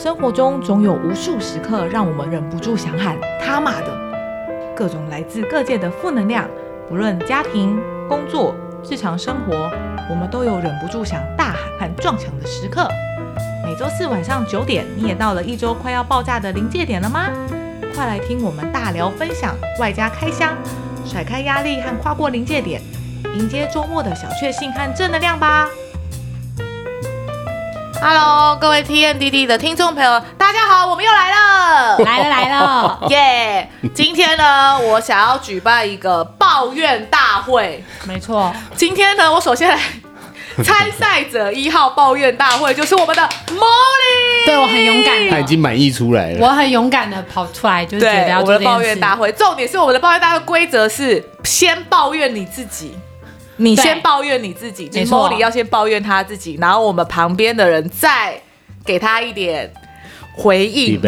生活中总有无数时刻让我们忍不住想喊“他妈的”，各种来自各界的负能量，不论家庭、工作、日常生活，我们都有忍不住想大喊和撞墙的时刻。每周四晚上九点，你也到了一周快要爆炸的临界点了吗？快来听我们大聊分享，外加开箱，甩开压力和跨过临界点，迎接周末的小确幸和正能量吧！Hello，各位 T N D D 的听众朋友，大家好，我们又来了，来了来了，耶！yeah, 今天呢，我想要举办一个抱怨大会，没错。今天呢，我首先来参赛者一号抱怨大会 就是我们的 Molly，对我很勇敢，他已经满意出来了，我很勇敢的跑出来，就是觉得要我们的抱怨大会。重点是我们的抱怨大会规则是先抱怨你自己。你先抱怨你自己，就是莫莉要先抱怨他自己，然后我们旁边的人再给他一点回应。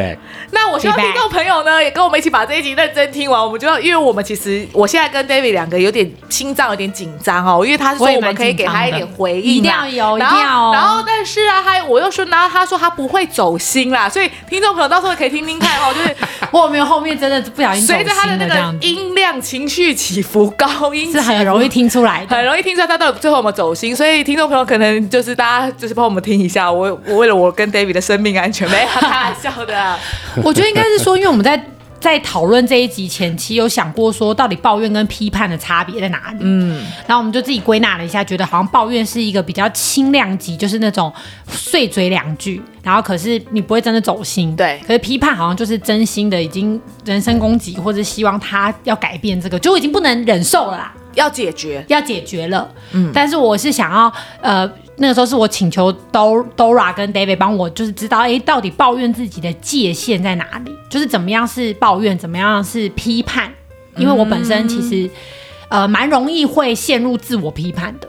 那我希望听众朋友呢，也跟我们一起把这一集认真听完。我们就要，因为我们其实我现在跟 David 两个有点心脏有点紧张哦，因为他是说我们可以给他一点回应，一定要有，一定要。然后但是啊，他我又说，然后他说他不会走心啦，所以听众朋友到时候可以听听看哦，就是 我没有后面真的不小心随着他的那个音量情绪起伏，高音是很容易听出来的，很容易听出来他到底最后有没有走心。所以听众朋友可能就是大家就是帮我们听一下，我我为了我跟 David 的生命安全，没有开玩笑的啊。我觉得应该是说，因为我们在 在讨论这一集前期有想过说，到底抱怨跟批判的差别在哪里？嗯，然后我们就自己归纳了一下，觉得好像抱怨是一个比较轻量级，就是那种碎嘴两句，然后可是你不会真的走心。对，可是批判好像就是真心的，已经人身攻击，或者希望他要改变这个，就已经不能忍受了啦，要解决，要解决了。嗯，但是我是想要呃。那个时候是我请求 Dora 跟 David 帮我，就是知道，哎，到底抱怨自己的界限在哪里？就是怎么样是抱怨，怎么样是批判？因为我本身其实，呃，蛮容易会陷入自我批判的。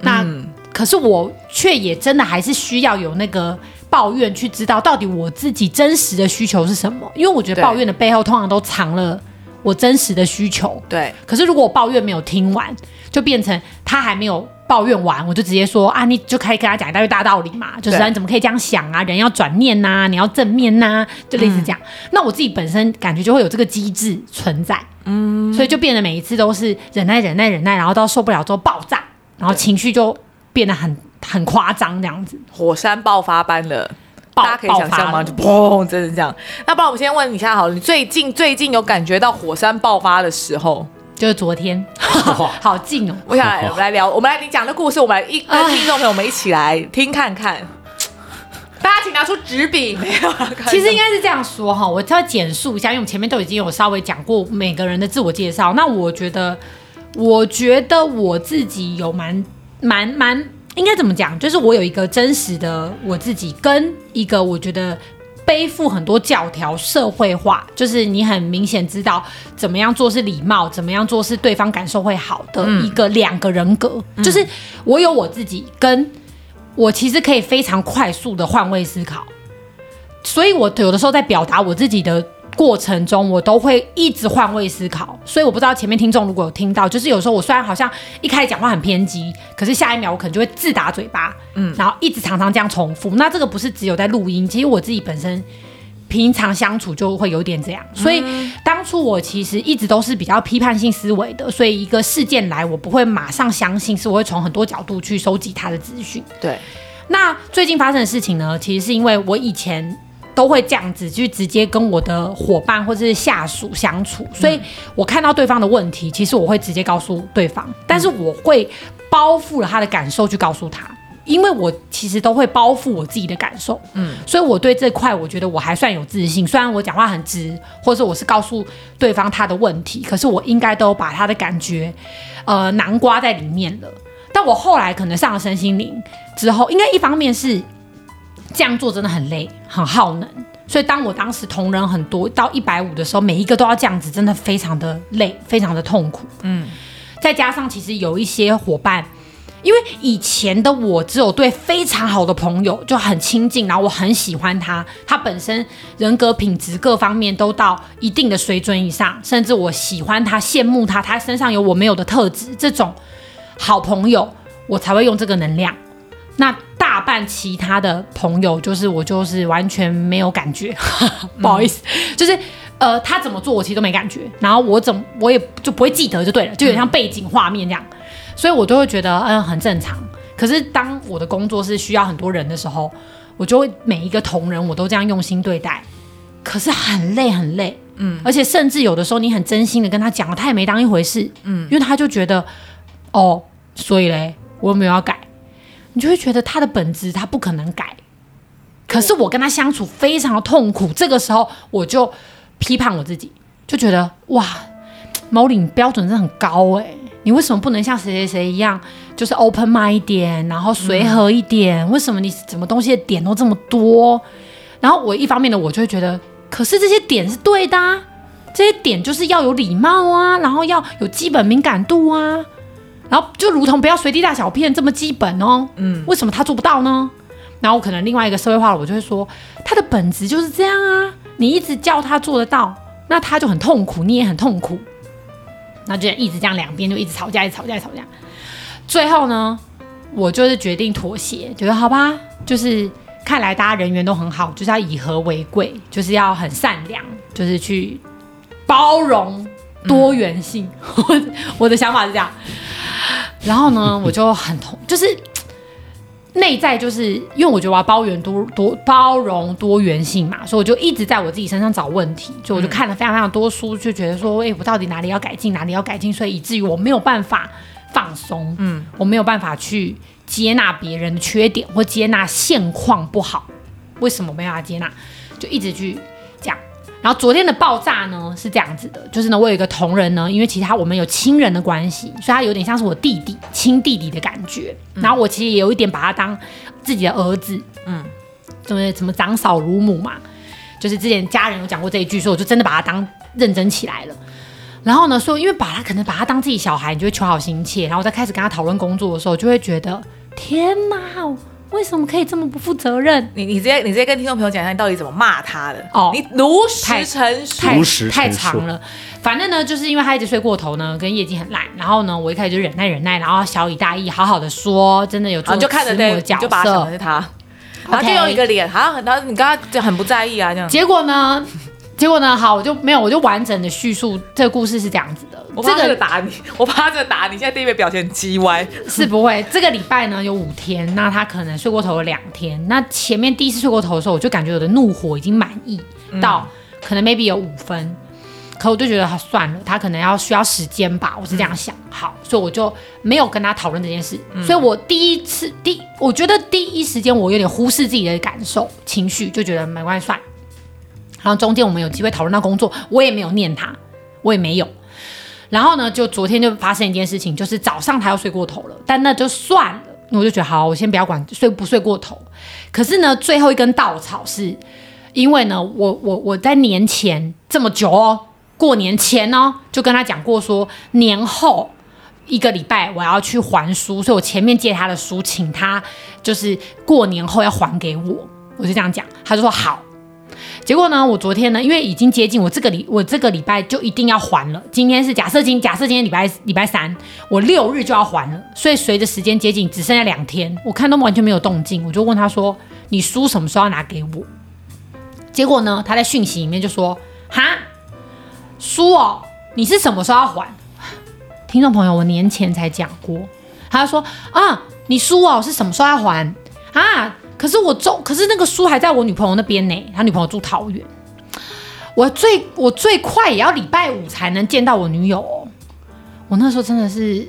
那可是我却也真的还是需要有那个抱怨，去知道到底我自己真实的需求是什么？因为我觉得抱怨的背后通常都藏了我真实的需求。对。可是如果我抱怨没有听完，就变成他还没有。抱怨完，我就直接说啊，你就可以跟他讲一大堆大道理嘛，就是你怎么可以这样想啊？人要转念呐、啊，你要正面呐、啊，就类似这样。嗯、那我自己本身感觉就会有这个机制存在，嗯，所以就变得每一次都是忍耐、忍耐、忍耐，然后到受不了之后爆炸，然后情绪就变得很很夸张这样子，火山爆发般的，大家可以想象吗？就砰，真的这样。那不然我们先问你一下好了，你最近最近有感觉到火山爆发的时候？就是昨天，好近哦！我想来，我们来聊，我们来你讲的故事，我们来一跟听众朋友们一起来听看看。大家请拿出纸笔，没有？其实应该是这样说哈，我要简述一下，因为我们前面都已经有稍微讲过每个人的自我介绍。那我觉得，我觉得我自己有蛮蛮蛮，应该怎么讲？就是我有一个真实的我自己，跟一个我觉得。背负很多教条，社会化，就是你很明显知道怎么样做是礼貌，怎么样做是对方感受会好的一个两个人格。嗯、就是我有我自己，跟我其实可以非常快速的换位思考，所以我有的时候在表达我自己的。过程中，我都会一直换位思考，所以我不知道前面听众如果有听到，就是有时候我虽然好像一开始讲话很偏激，可是下一秒我可能就会自打嘴巴，嗯，然后一直常常这样重复。那这个不是只有在录音，其实我自己本身平常相处就会有点这样。所以当初我其实一直都是比较批判性思维的，所以一个事件来，我不会马上相信，是我会从很多角度去收集他的资讯。对，那最近发生的事情呢，其实是因为我以前。都会这样子去直接跟我的伙伴或者是下属相处，所以我看到对方的问题，其实我会直接告诉对方，但是我会包覆了他的感受去告诉他，因为我其实都会包覆我自己的感受，嗯，所以我对这块我觉得我还算有自信，虽然我讲话很直，或者我是告诉对方他的问题，可是我应该都把他的感觉，呃，囊瓜在里面了。但我后来可能上了身心灵之后，应该一方面是。这样做真的很累，很耗能。所以当我当时同仁很多到一百五的时候，每一个都要这样子，真的非常的累，非常的痛苦。嗯，再加上其实有一些伙伴，因为以前的我只有对非常好的朋友就很亲近，然后我很喜欢他，他本身人格品质各方面都到一定的水准以上，甚至我喜欢他、羡慕他，他身上有我没有的特质，这种好朋友我才会用这个能量。那。大半其他的朋友，就是我就是完全没有感觉，不好意思，嗯、就是呃他怎么做我其实都没感觉，然后我怎么我也就不会记得就对了，就有点像背景画面这样，嗯、所以我都会觉得嗯很正常。可是当我的工作是需要很多人的时候，我就会每一个同仁我都这样用心对待，可是很累很累，嗯，而且甚至有的时候你很真心的跟他讲了，他也没当一回事，嗯，因为他就觉得哦，所以嘞，我又没有要改。你就会觉得他的本质他不可能改，可是我跟他相处非常的痛苦。这个时候我就批判我自己，就觉得哇，毛领标准真的很高哎，你为什么不能像谁谁谁一样，就是 open mind 一点，然后随和一点？为什么你什么东西的点都这么多？然后我一方面呢，我就会觉得，可是这些点是对的啊，这些点就是要有礼貌啊，然后要有基本敏感度啊。然后就如同不要随地大小便这么基本哦，嗯，为什么他做不到呢？然后可能另外一个社会化，我就会说他的本质就是这样啊。你一直叫他做得到，那他就很痛苦，你也很痛苦。那就一直这样，两边就一直吵架，一直吵架一，吵架。最后呢，我就是决定妥协，觉得好吧，就是看来大家人缘都很好，就是要以和为贵，就是要很善良，就是去包容多元性。我、嗯、我的想法是这样。然后呢，我就很痛，就是内在就是因为我觉得我要包容多多包容多元性嘛，所以我就一直在我自己身上找问题，所以我就看了非常非常多书，就觉得说，哎，我到底哪里要改进，哪里要改进，所以以至于我没有办法放松，嗯，我没有办法去接纳别人的缺点或接纳现况不好，为什么没办法接纳？就一直去讲。然后昨天的爆炸呢是这样子的，就是呢，我有一个同仁呢，因为其他我们有亲人的关系，所以他有点像是我弟弟、亲弟弟的感觉。嗯、然后我其实也有一点把他当自己的儿子，嗯，什么什么长嫂如母嘛，就是之前家人有讲过这一句，所以我就真的把他当认真起来了。然后呢，说因为把他可能把他当自己小孩，你就会求好心切。然后我在开始跟他讨论工作的时候，就会觉得天哪！为什么可以这么不负责任？你你直接你直接跟听众朋友讲一下，你到底怎么骂他的？哦，你如实陈述，太太长了。反正呢，就是因为他一直睡过头呢，跟业绩很烂。然后呢，我一开始就忍耐忍耐，然后小以大义，好好的说，真的有做慈母的角色，就把他想的是他，然后就用一个脸，好像很，然后你刚刚就很不在意啊，这样。结果呢？结果呢？好，我就没有，我就完整的叙述这个故事是这样子的。我怕这个打你，我怕这个打你。现在第一位表现鸡歪，是不会。这个礼拜呢有五天，那他可能睡过头了两天。那前面第一次睡过头的时候，我就感觉我的怒火已经满意到可能 maybe 有五分，嗯、可我就觉得他算了，他可能要需要时间吧，我是这样想。嗯、好，所以我就没有跟他讨论这件事。嗯、所以我第一次第，我觉得第一时间我有点忽视自己的感受情绪，就觉得没关系算。然后中间我们有机会讨论到工作，我也没有念他，我也没有。然后呢，就昨天就发生一件事情，就是早上他又睡过头了，但那就算了，我就觉得好，我先不要管睡不睡过头。可是呢，最后一根稻草是，因为呢，我我我在年前这么久哦，过年前呢、哦，就跟他讲过说，年后一个礼拜我要去还书，所以我前面借他的书，请他就是过年后要还给我，我就这样讲，他就说好。结果呢，我昨天呢，因为已经接近我这个礼，我这个礼拜就一定要还了。今天是假设今假设今天礼拜礼拜三，我六日就要还了。所以随着时间接近，只剩下两天，我看都完全没有动静。我就问他说：“你书什么时候要拿给我？”结果呢，他在讯息里面就说：“哈，书哦，你是什么时候要还？”听众朋友，我年前才讲过，他说：“啊，你书哦是什么时候要还啊？”可是我中，可是那个书还在我女朋友那边呢。他女朋友住桃园，我最我最快也要礼拜五才能见到我女友哦。我那时候真的是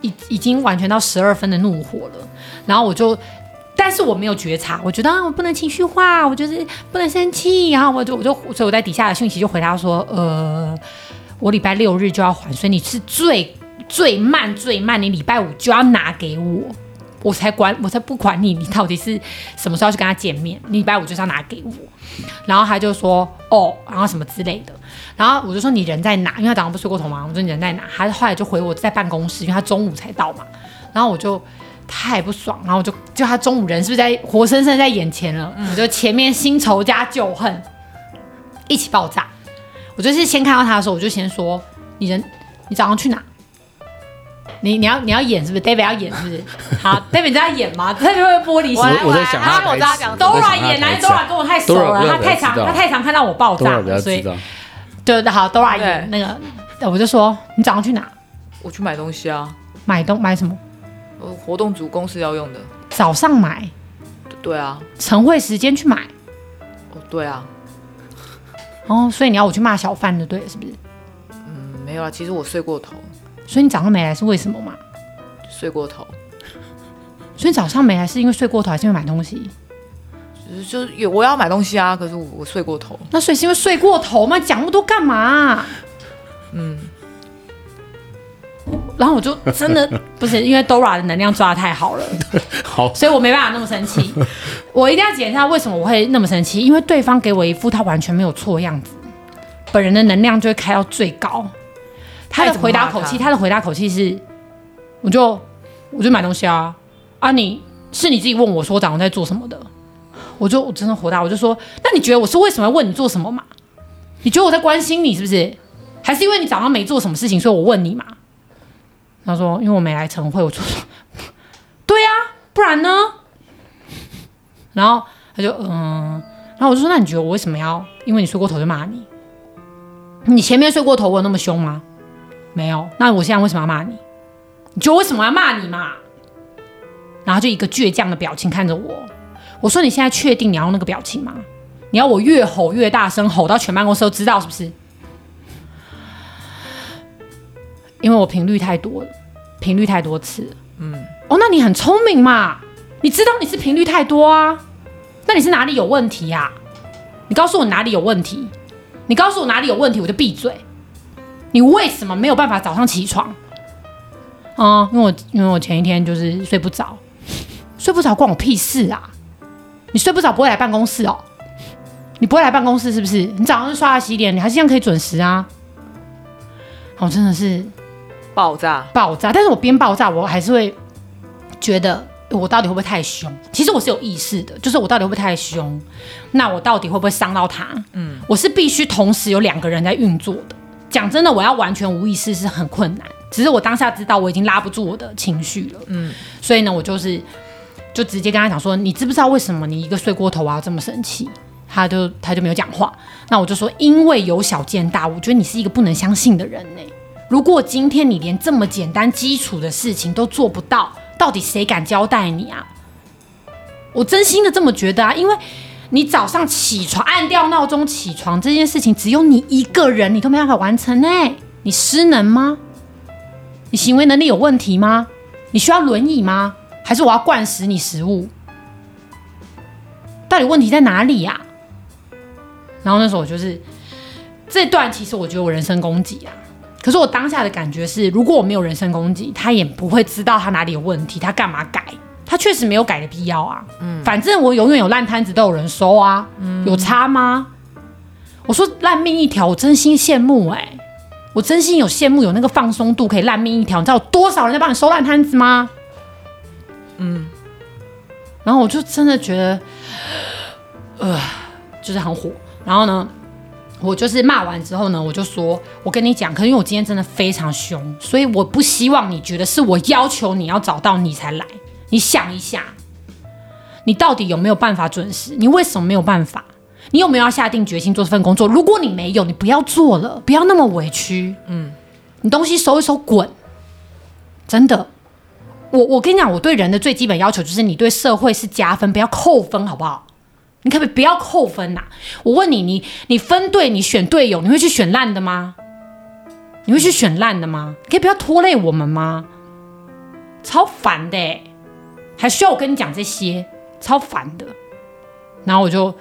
已已经完全到十二分的怒火了。然后我就，但是我没有觉察，我觉得啊，我不能情绪化，我就是不能生气。然后我就我就所以我在底下的讯息就回答说，呃，我礼拜六日就要还，所以你是最最慢最慢，你礼拜五就要拿给我。我才管，我才不管你，你到底是什么时候去跟他见面？礼拜五就是要拿给我。然后他就说哦，然后什么之类的。然后我就说你人在哪？因为他早上不睡过头嘛。我说你人在哪？他后来就回我在办公室，因为他中午才到嘛。然后我就太不爽，然后我就就他中午人是不是在活生生在眼前了？嗯、我就前面新仇加旧恨一起爆炸。我就是先看到他的时候，我就先说你人你早上去哪？你你要你要演是不是？David 要演是不是？好，David 你在演吗？David 会玻璃心。我我在想他我在讲 Dora 演，来 Dora 跟我太熟了，他太常他太常看到我爆炸，所以对对好，Dora 演那个，我就说你早上去哪？我去买东西啊。买东买什么？呃，活动组公司要用的。早上买。对啊。晨会时间去买。哦，对啊。哦，所以你要我去骂小贩的，对，是不是？嗯，没有啊，其实我睡过头。所以你早上没来是为什么嘛？睡过头。所以早上没来是因为睡过头，还是因为买东西？就是有我要买东西啊，可是我我睡过头。那所以是因为睡过头吗？讲那么多干嘛啊？嗯。然后我就真的 不是因为 Dora 的能量抓的太好了，好，所以我没办法那么生气。我一定要解释一下为什么我会那么生气，因为对方给我一副他完全没有错的样子，本人的能量就会开到最高。他的回答口气，他的回答口气是，我就我就买东西啊啊你！你是你自己问我说我早上在做什么的，我就我真的回答，我就说，那你觉得我是为什么要问你做什么嘛？你觉得我在关心你是不是？还是因为你早上没做什么事情，所以我问你嘛？他说，因为我没来晨会，我就说，对呀、啊，不然呢？然后他就嗯，然后我就说，那你觉得我为什么要因为你睡过头就骂你？你前面睡过头我有那么凶吗？没有，那我现在为什么要骂你？你觉得为什么要骂你嘛？然后就一个倔强的表情看着我。我说：“你现在确定你要用那个表情吗？你要我越吼越大声，吼到全办公室都知道是不是？因为我频率太多了，频率太多次。嗯，哦，那你很聪明嘛？你知道你是频率太多啊？那你是哪里有问题呀？你告诉我哪里有问题？你告诉我哪里有问题，我就闭嘴。”你为什么没有办法早上起床？啊、嗯，因为我因为我前一天就是睡不着，睡不着关我屁事啊！你睡不着不会来办公室哦？你不会来办公室是不是？你早上刷牙洗脸，你还是这样可以准时啊！我、哦、真的是爆炸爆炸，但是我边爆炸我还是会觉得我到底会不会太凶？其实我是有意识的，就是我到底会不会太凶？那我到底会不会伤到他？嗯，我是必须同时有两个人在运作的。讲真的，我要完全无意识是很困难。只是我当下知道我已经拉不住我的情绪了，嗯，所以呢，我就是就直接跟他讲说：“你知不知道为什么你一个睡过头我要这么生气？”他就他就没有讲话。那我就说：“因为由小见大，我觉得你是一个不能相信的人呢。如果今天你连这么简单基础的事情都做不到，到底谁敢交代你啊？我真心的这么觉得啊，因为。”你早上起床按掉闹钟起床这件事情，只有你一个人，你都没办法完成呢？你失能吗？你行为能力有问题吗？你需要轮椅吗？还是我要灌食你食物？到底问题在哪里呀？然后那时候我就是这段，其实我觉得我人身攻击啊。可是我当下的感觉是，如果我没有人身攻击，他也不会知道他哪里有问题，他干嘛改？他确实没有改的必要啊，嗯，反正我永远有烂摊子都有人收啊，嗯，有差吗？我说烂命一条，我真心羡慕哎、欸，我真心有羡慕有那个放松度可以烂命一条，你知道有多少人在帮你收烂摊子吗？嗯，然后我就真的觉得，呃，就是很火。然后呢，我就是骂完之后呢，我就说，我跟你讲，可是因为我今天真的非常凶，所以我不希望你觉得是我要求你要找到你才来。你想一下，你到底有没有办法准时？你为什么没有办法？你有没有要下定决心做这份工作？如果你没有，你不要做了，不要那么委屈。嗯，你东西收一收，滚！真的，我我跟你讲，我对人的最基本要求就是你对社会是加分，不要扣分，好不好？你可不可以不要扣分呐？我问你，你你分队，你选队友，你会去选烂的吗？你会去选烂的吗？可以不要拖累我们吗？超烦的欸。还需要我跟你讲这些，超烦的。然后我就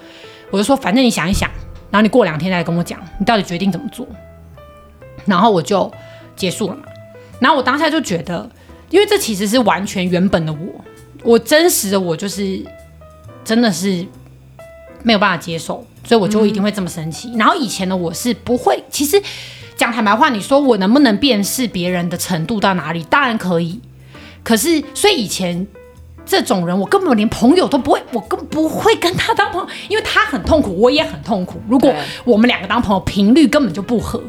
我就说，反正你想一想，然后你过两天再来跟我讲，你到底决定怎么做。然后我就结束了嘛。然后我当下就觉得，因为这其实是完全原本的我，我真实的我就是真的是没有办法接受，所以我就一定会这么生气。嗯。然后以前的我是不会，其实讲坦白话，你说我能不能辨识别人的程度到哪里？当然可以。可是，所以以前。这种人，我根本连朋友都不会，我更不会跟他当朋友，因为他很痛苦，我也很痛苦。如果我们两个当朋友，频率根本就不合，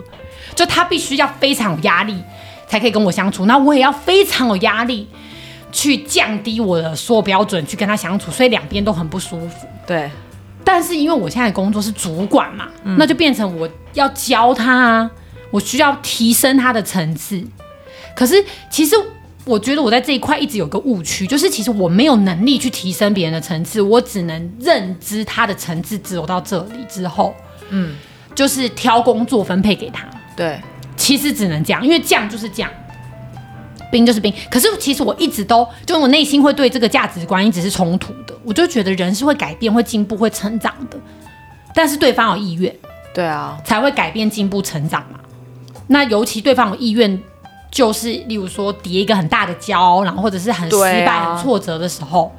就他必须要非常有压力，才可以跟我相处。那我也要非常有压力，去降低我的所有标准去跟他相处，所以两边都很不舒服。对。但是因为我现在工作是主管嘛，嗯、那就变成我要教他啊，我需要提升他的层次。可是其实我觉得我在这一块一直有个误区，就是其实我没有能力去提升别人的层次，我只能认知他的层次只有到这里之后，嗯，就是挑工作分配给他。对，其实只能这样，因为将就是将，兵就是兵。可是其实我一直都，就我内心会对这个价值观一直是冲突的。我就觉得人是会改变、会进步、会成长的，但是对方有意愿，对啊，才会改变、进步、成长嘛。那尤其对方有意愿，就是例如说叠一个很大的胶，然后或者是很失败、啊、很挫折的时候，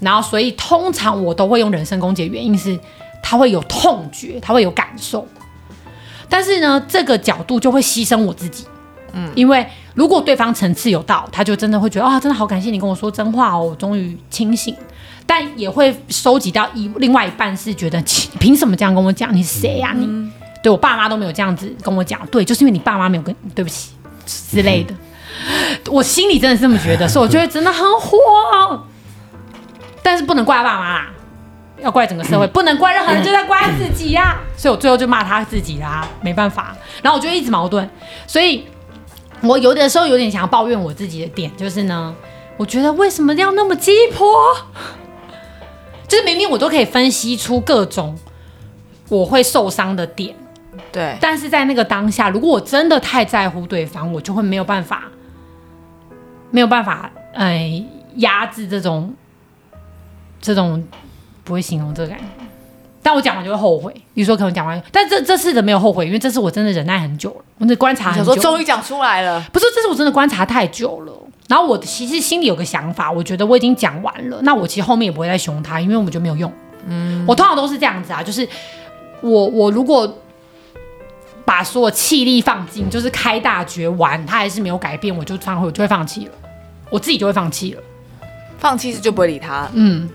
然后所以通常我都会用人身攻击的原因是，他会有痛觉，他会有感受。但是呢，这个角度就会牺牲我自己，嗯，因为如果对方层次有到，他就真的会觉得啊、哦，真的好感谢你跟我说真话哦，我终于清醒。但也会收集到一另外一半是觉得，凭什么这样跟我讲？你是谁呀、啊？你对我爸妈都没有这样子跟我讲，对，就是因为你爸妈没有跟，对不起之类的。我心里真的是这么觉得，所以我觉得真的很慌。但是不能怪爸妈啦，要怪整个社会，不能怪任何人，就在怪自己呀、啊。所以我最后就骂他自己啦，没办法。然后我就一直矛盾，所以我有的时候有点想要抱怨我自己的点，就是呢，我觉得为什么要那么鸡婆？就是明明我都可以分析出各种我会受伤的点，对，但是在那个当下，如果我真的太在乎对方，我就会没有办法，没有办法，哎，压制这种这种不会形容这个感觉，但我讲完就会后悔。比如说可能讲完，但这这次的没有后悔，因为这次我真的忍耐很久了，我的观察很久，终于讲出来了。不是，这次我真的观察太久了。然后我其实心里有个想法，我觉得我已经讲完了，那我其实后面也不会再凶他，因为我觉得没有用。嗯，我通常都是这样子啊，就是我我如果把所有气力放尽，就是开大绝完，他还是没有改变，我就放我就会放弃了，我自己就会放弃了。放弃是就不会理他，嗯，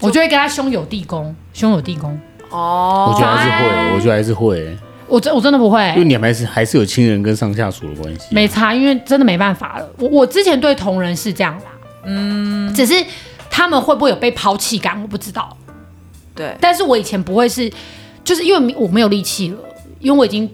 我就会跟他兄友弟恭，兄友弟恭。哦，我觉得还是会，我觉得还是会。我真我真的不会，因为你们还是还是有亲人跟上下属的关系，没差，因为真的没办法了。我我之前对同仁是这样啦，嗯，只是他们会不会有被抛弃感，我不知道。对，但是我以前不会是，就是因为我没有力气了，因为我已经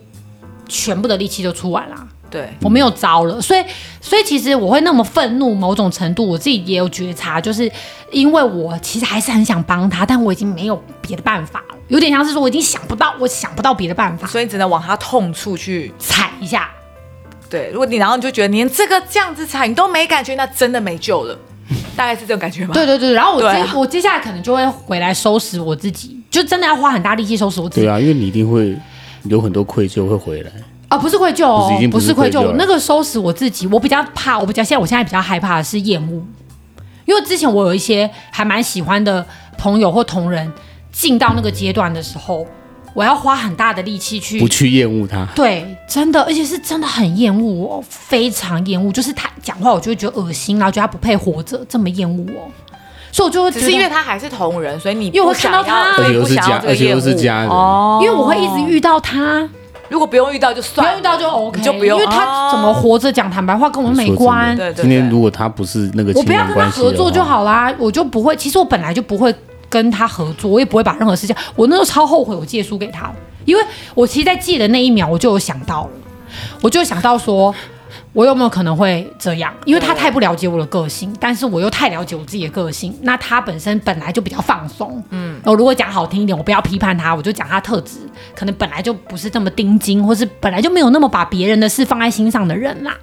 全部的力气都出完了。对，我没有招了，所以，所以其实我会那么愤怒，某种程度我自己也有觉察，就是因为我其实还是很想帮他，但我已经没有别的办法了，有点像是说我已经想不到，我想不到别的办法，所以只能往他痛处去踩一下。对，如果你然后你就觉得连这个这样子踩你都没感觉，那真的没救了，大概是这种感觉吗？对对对，然后我接、啊、我接下来可能就会回来收拾我自己，就真的要花很大力气收拾我自己。对啊，因为你一定会有很多愧疚会回来。啊、哦，不是愧疚哦，不是，不是愧疚，那个收拾我自己，我比较怕，我比较现在我现在比较害怕的是厌恶，因为之前我有一些还蛮喜欢的朋友或同仁，进到那个阶段的时候，我要花很大的力气去不去厌恶他，对，真的，而且是真的很厌恶哦，非常厌恶，就是他讲话我就会觉得恶心，然后觉得他不配活着，这么厌恶哦，所以我就会只是因为他还是同仁，所以你因为我会看到他，而且又是家，而且又是家人，哦，因为我会一直遇到他。如果不用遇到就算，不用遇到就 OK，就不用，因为他怎么活着，讲坦白话跟我们没关。对对。今天如果他不是那个，我不要跟他合作就好啦，我就不会。其实我本来就不会跟他合作，我也不会把任何事情。我那时候超后悔，我借书给他，因为我其实，在借的那一秒，我就有想到了，我就想到说。我有没有可能会这样？因为他太不了解我的个性，但是我又太了解我自己的个性。那他本身本来就比较放松，嗯，我如果讲好听一点，我不要批判他，我就讲他特质，可能本来就不是这么盯紧，或是本来就没有那么把别人的事放在心上的人啦。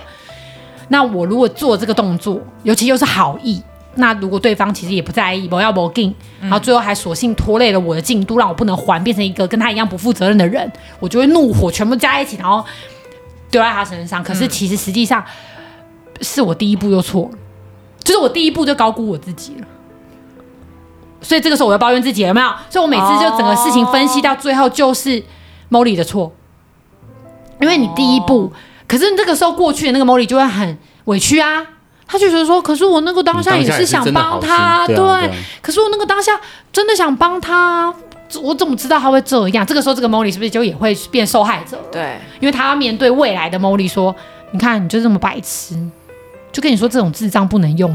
那我如果做这个动作，尤其又是好意，那如果对方其实也不在意，不要不给，然后最后还索性拖累了我的进度，让我不能还，变成一个跟他一样不负责任的人，我就会怒火全部加一起，然后。丢在他身上，可是其实实际上是我第一步就错了，就是我第一步就高估我自己了，所以这个时候我要抱怨自己有没有？所以我每次就整个事情分析到最后就是 Molly 的错，因为你第一步，可是这个时候过去的那个 Molly 就会很委屈啊，他就觉得说，可是我那个当下也是想帮他，对，可是我那个当下真的想帮他。我怎么知道他会这样？这个时候，这个 Molly 是不是就也会变受害者？对，因为他要面对未来的 Molly 说：“你看你就这么白痴，就跟你说这种智障不能用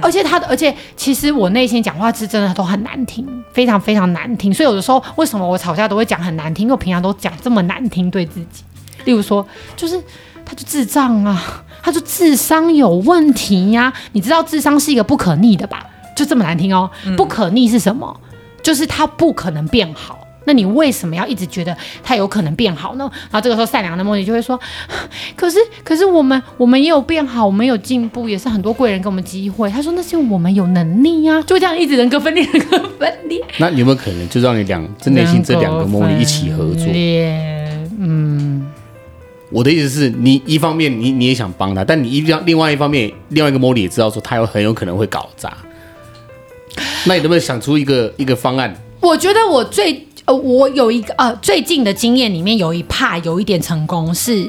而且他的，而且其实我内心讲话是真的都很难听，非常非常难听。所以有的时候为什么我吵架都会讲很难听？因为我平常都讲这么难听对自己。例如说，就是他就智障啊，他就智商有问题呀、啊。你知道智商是一个不可逆的吧？就这么难听哦。嗯、不可逆是什么？就是他不可能变好。那你为什么要一直觉得他有可能变好呢？然后这个时候善良的莫妮就会说：“ 可是，可是我们我们也有变好，我们有进步，也是很多贵人给我们机会。”他说：“那是因为我们有能力呀、啊。”就这样一直人格分裂，人格分裂。那有没有可能就让你两这内心这两个莫妮一起合作？嗯，我的意思是你一方面你你也想帮他，但你一另外一方面另外一个莫妮也知道说他有很有可能会搞砸。那你能不能想出一个一个方案？我觉得我最。呃，我有一个呃，最近的经验里面有一怕有一点成功，是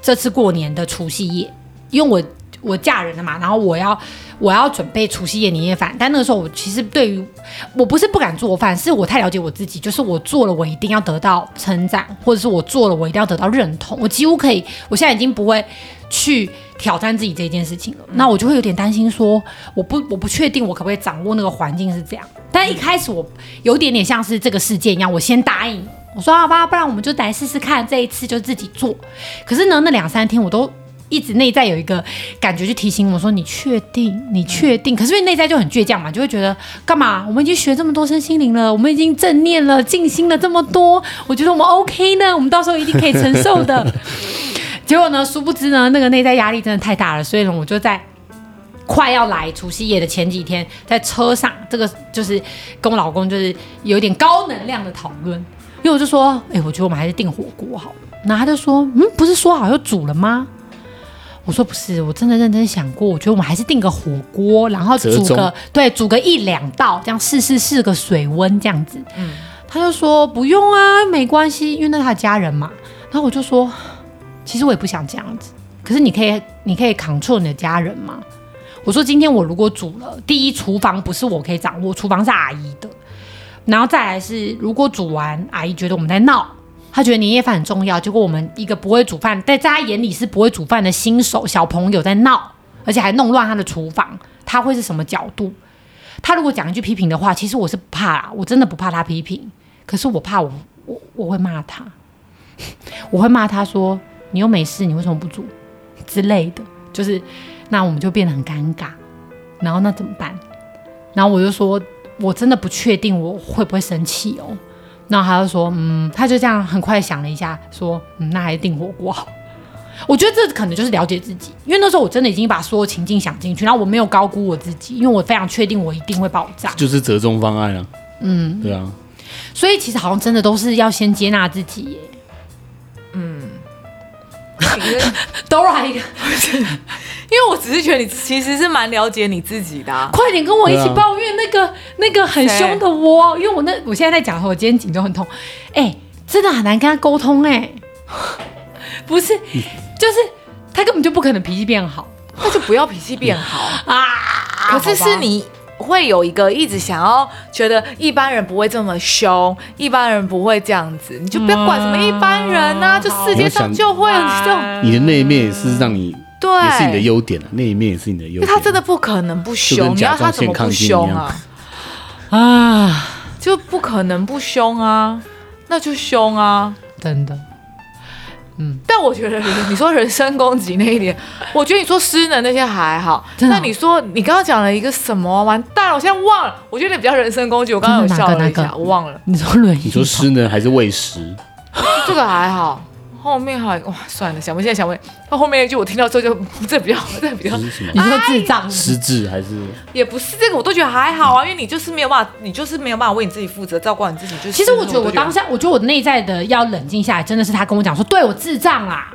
这次过年的除夕夜，因为我我嫁人了嘛，然后我要我要准备除夕夜年夜饭，但那个时候我其实对于我不是不敢做饭，是我太了解我自己，就是我做了我一定要得到称赞，或者是我做了我一定要得到认同，我几乎可以，我现在已经不会去挑战自己这件事情了，那我就会有点担心说，我不我不确定我可不可以掌握那个环境是这样。但一开始我有点点像是这个事件一样，我先答应，我说好吧，不然我们就来试试看，这一次就自己做。可是呢，那两三天我都一直内在有一个感觉，就提醒我说：“你确定？你确定？”可是因为内在就很倔强嘛，就会觉得干嘛？我们已经学这么多身心灵了，我们已经正念了，静心了这么多，我觉得我们 OK 呢，我们到时候一定可以承受的。结果呢，殊不知呢，那个内在压力真的太大了，所以呢，我就在。快要来除夕夜的前几天，在车上，这个就是跟我老公就是有点高能量的讨论，因为我就说，哎，我觉得我们还是订火锅好了。那他就说，嗯，不是说好要煮了吗？我说不是，我真的认真想过，我觉得我们还是订个火锅，然后煮个对，煮个一两道，这样试试试个水温这样子。嗯，他就说不用啊，没关系，因为那是他家人嘛。然后我就说，其实我也不想这样子，可是你可以，你可以 control 你的家人吗？我说今天我如果煮了，第一厨房不是我可以掌握，厨房是阿姨的。然后再来是，如果煮完，阿姨觉得我们在闹，他觉得年夜饭很重要，结果我们一个不会煮饭，在在他眼里是不会煮饭的新手小朋友在闹，而且还弄乱他的厨房，他会是什么角度？他如果讲一句批评的话，其实我是不怕啦，我真的不怕他批评，可是我怕我我我会骂他，我会骂他说你又没事，你为什么不煮之类的，就是。那我们就变得很尴尬，然后那怎么办？然后我就说，我真的不确定我会不会生气哦。然后他就说，嗯，他就这样很快想了一下，说，嗯，那还是订火锅好。我觉得这可能就是了解自己，因为那时候我真的已经把所有情境想进去，然后我没有高估我自己，因为我非常确定我一定会爆炸，就是折中方案啊。嗯，对啊。所以其实好像真的都是要先接纳自己耶。嗯。都来一个。因为我只是觉得你其实是蛮了解你自己的，啊，快点跟我一起抱怨那个、啊、那个很凶的我，因为我那我现在在讲，我今天颈椎很痛，哎、欸，真的很难跟他沟通哎、欸，不是，就是他根本就不可能脾气变好，那就不要脾气变好。啊。可是是你会有一个一直想要觉得一般人不会这么凶，一般人不会这样子，你就不要管什么一般人啊，嗯、就世界上就会有这种。你的那一面也是让你。对，也是你的优点啊，那一面也是你的优点。他真的不可能不凶，你要他怎么不凶啊？啊，就不可能不凶啊，那就凶啊，真的。嗯，但我觉得你说人身攻击那一点，我觉得你说失能那些还好。那你说你刚刚讲了一个什么？完蛋了，我现在忘了。我觉得你比较人身攻击，我刚刚有笑了一下，我忘了。你说轮椅？你说失能还是喂食？这个还好。后面还哇，算了，想问现在想问，他后面一句我听到之后就这比较这比较，你说智障失智还是也不是这个，我都觉得还好啊，因为你就是没有办法，你就是没有办法为你自己负责，照顾你自己。就是其实我觉得我当下，我觉得我内在的要冷静下来，真的是他跟我讲说，对我智障啊。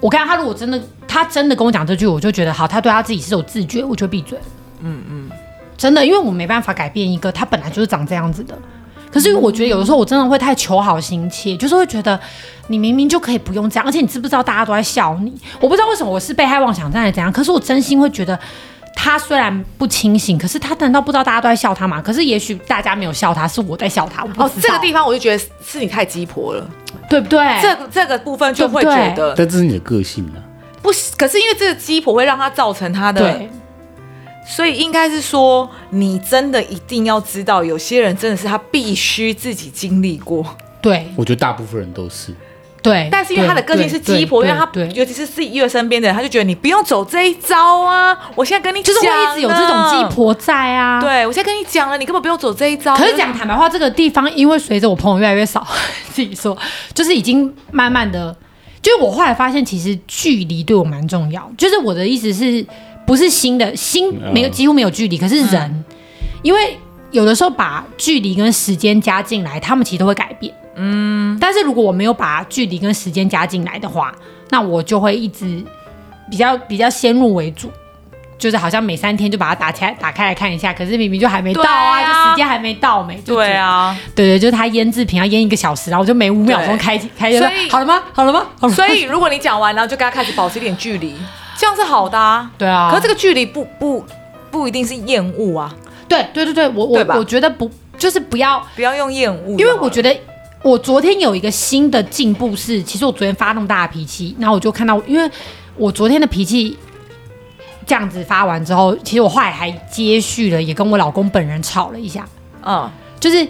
我看他如果真的，他真的跟我讲这句，我就觉得好，他对他自己是有自觉，我就闭嘴。嗯嗯，真的，因为我没办法改变一个他本来就是长这样子的。可是我觉得有的时候我真的会太求好心切，就是会觉得你明明就可以不用这样，而且你知不知道大家都在笑你？我不知道为什么我是被害妄想症还是怎样，可是我真心会觉得他虽然不清醒，可是他难道不知道大家都在笑他吗？可是也许大家没有笑他，是我在笑他。哦，这个地方我就觉得是你太鸡婆了，对不对？这个这个部分就会觉得，但这是你的个性啊。不，可是因为这个鸡婆会让他造成他的，对，所以应该是说，你真的一定要知道，有些人真的是他必须自己经历过。对，我觉得大部分人都是。对，但是因为他的个性是鸡婆，因为他尤其是自己越身边的人，他就觉得你不用走这一招啊！我现在跟你讲，就是会一直有这种鸡婆在啊。对，我现在跟你讲了，你根本不用走这一招。可是讲坦白话，这个地方因为随着我朋友越来越少，自己说就是已经慢慢的，就是我后来发现，其实距离对我蛮重要。就是我的意思是不是心的心没有几乎没有距离，可是人，嗯、因为有的时候把距离跟时间加进来，他们其实都会改变。嗯，但是如果我没有把距离跟时间加进来的话，那我就会一直比较比较先入为主，就是好像每三天就把它打开打开来看一下，可是明明就还没到啊，啊就时间还没到没。对啊，对对，就是它腌制品要腌一个小时，然后我就每五秒钟开开所以好了吗？好了吗？好了。所以如果你讲完，然后就跟他开始保持一点距离，这样是好的啊。对啊，可是这个距离不不不一定是厌恶啊。对对对对，我我我觉得不就是不要不要用厌恶，因为我觉得。我昨天有一个新的进步是，其实我昨天发那么大的脾气，然后我就看到，因为我昨天的脾气这样子发完之后，其实我后来还接续了，也跟我老公本人吵了一下，嗯，就是，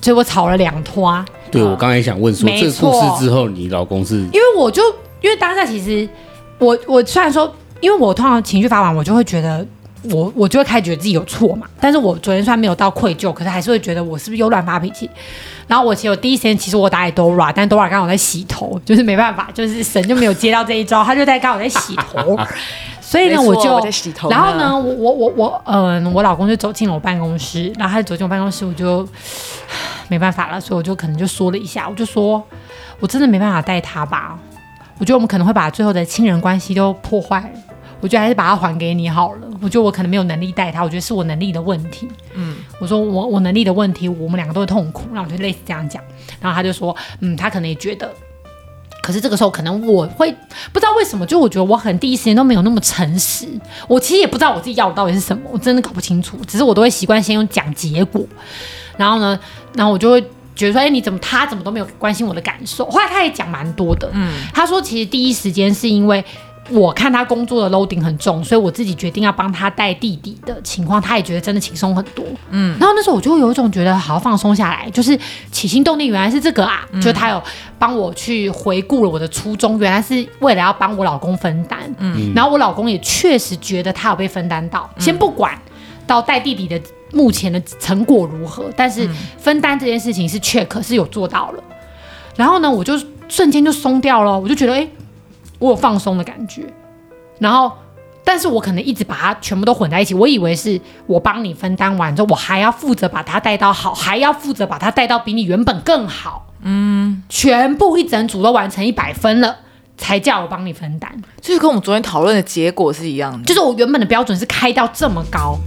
所以我吵了两拖。对，我刚才想问说，这个故事之后，你老公是？因为我就因为当下其实我我虽然说，因为我通常情绪发完，我就会觉得。我我就会开始觉得自己有错嘛，但是我昨天虽然没有到愧疚，可是还是会觉得我是不是又乱发脾气。然后我其实我第一时间其实我打给 Dora，但 Dora 刚好在洗头，就是没办法，就是神就没有接到这一招，他就在刚好在洗头，所以呢我就，然后呢我我我我嗯我老公就走进了我办公室，然后他就走进我办公室，我就没办法了，所以我就可能就说了一下，我就说我真的没办法带他吧，我觉得我们可能会把最后的亲人关系都破坏了。我觉得还是把它还给你好了。我觉得我可能没有能力带他，我觉得是我能力的问题。嗯，我说我我能力的问题，我们两个都会痛苦。然后我就类似这样讲，然后他就说，嗯，他可能也觉得，可是这个时候可能我会不知道为什么，就我觉得我很第一时间都没有那么诚实。我其实也不知道我自己要的到底是什么，我真的搞不清楚。只是我都会习惯先用讲结果，然后呢，然后我就会觉得说，哎，你怎么他怎么都没有关心我的感受？后来他也讲蛮多的，嗯，他说其实第一时间是因为。我看他工作的 loading 很重，所以我自己决定要帮他带弟弟的情况，他也觉得真的轻松很多。嗯，然后那时候我就有一种觉得好放松下来，就是起心动念原来是这个啊，嗯、就他有帮我去回顾了我的初衷，原来是为了要帮我老公分担。嗯，然后我老公也确实觉得他有被分担到，嗯、先不管到带弟弟的目前的成果如何，但是分担这件事情是 check 是有做到了。然后呢，我就瞬间就松掉了，我就觉得哎。欸我有放松的感觉，然后，但是我可能一直把它全部都混在一起。我以为是我帮你分担完之后，我还要负责把它带到好，还要负责把它带到比你原本更好。嗯，全部一整组都完成一百分了，才叫我帮你分担。就是跟我们昨天讨论的结果是一样的，就是我原本的标准是开到这么高。